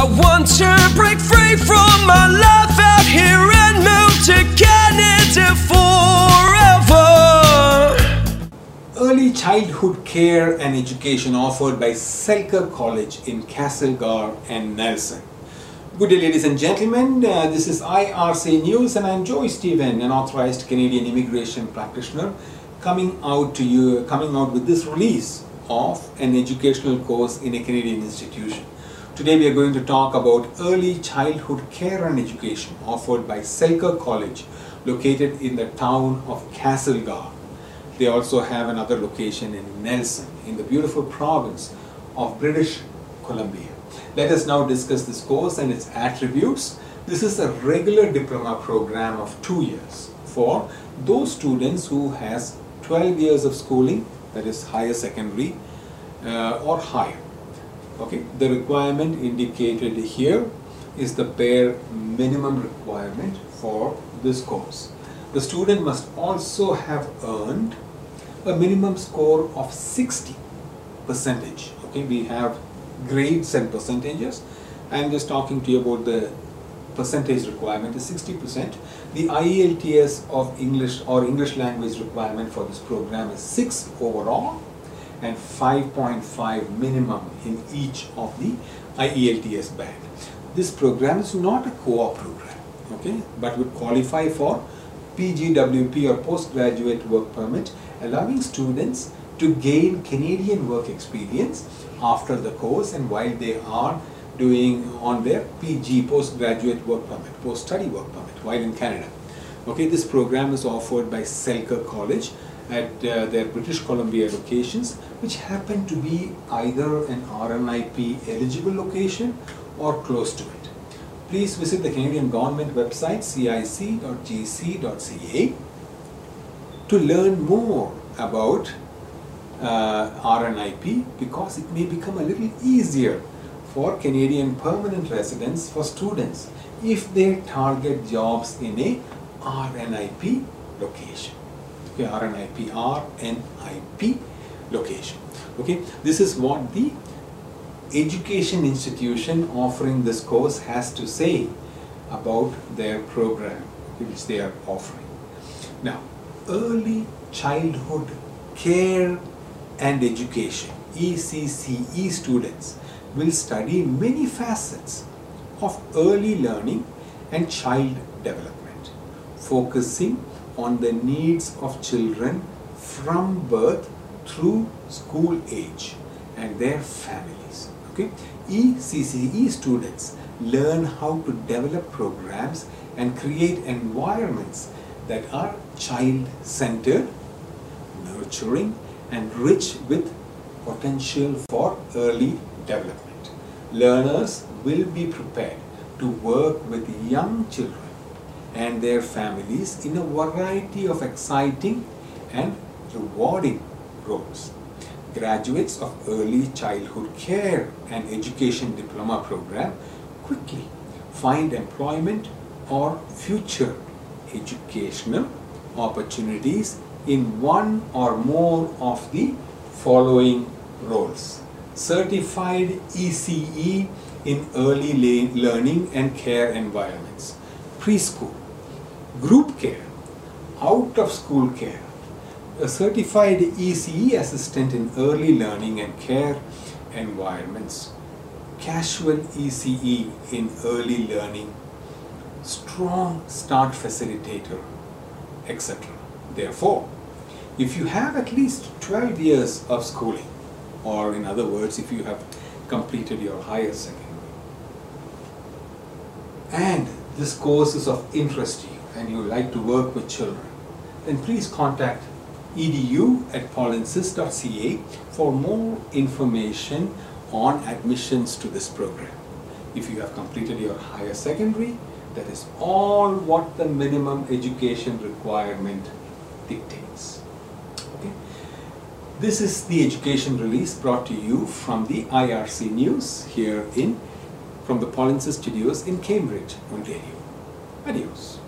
I want to break free from my life out here and move to Canada forever. Early childhood care and education offered by Selkirk College in Castlegar and Nelson. Good day, ladies and gentlemen. Uh, this is IRC News, and I'm Joy Stephen, an authorized Canadian immigration practitioner, coming out to you, coming out with this release of an educational course in a Canadian institution. Today, we are going to talk about early childhood care and education offered by Selkirk College, located in the town of Castlegar. They also have another location in Nelson, in the beautiful province of British Columbia. Let us now discuss this course and its attributes. This is a regular diploma program of two years for those students who has 12 years of schooling, that is higher secondary uh, or higher. Okay, the requirement indicated here is the bare minimum requirement for this course. The student must also have earned a minimum score of 60 percentage. Okay, we have grades and percentages. I am just talking to you about the percentage requirement is 60%. The IELTS of English or English language requirement for this program is 6 overall and 5.5 minimum in each of the IELTS band. This program is not a co-op program, okay, but would qualify for PGWP or postgraduate work permit, allowing students to gain Canadian work experience after the course and while they are doing on their PG postgraduate work permit, post study work permit while in Canada. Okay, this program is offered by Selkirk College at uh, their British Columbia locations, which happen to be either an RNIP eligible location or close to it. Please visit the Canadian government website cic.gc.ca to learn more about uh, RNIP because it may become a little easier for Canadian permanent residents for students if they target jobs in a RNIP location. Okay, RNIP, RNIP location. Okay, this is what the education institution offering this course has to say about their program which they are offering. Now, early childhood care and education, ECCE students will study many facets of early learning and child development, focusing on the needs of children from birth through school age and their families. Okay? ECCE students learn how to develop programs and create environments that are child-centered, nurturing, and rich with potential for early development. Learners will be prepared to work with young children and their families in a variety of exciting and rewarding roles. Graduates of early childhood care and education diploma program quickly find employment or future educational opportunities in one or more of the following roles. Certified ECE in early learning and care environments, preschool, group care, out of school care, a certified ECE assistant in early learning and care environments, casual ECE in early learning, strong start facilitator, etc. Therefore, if you have at least 12 years of schooling, or in other words, if you have completed your higher secondary, and this course is of interest to you and you like to work with children, then please contact edu at paulinsys.ca for more information on admissions to this program. If you have completed your higher secondary, that is all what the minimum education requirement dictates. Okay. This is the education release brought to you from the IRC News here in from the Paulinsys Studios in Cambridge, Ontario. Adios.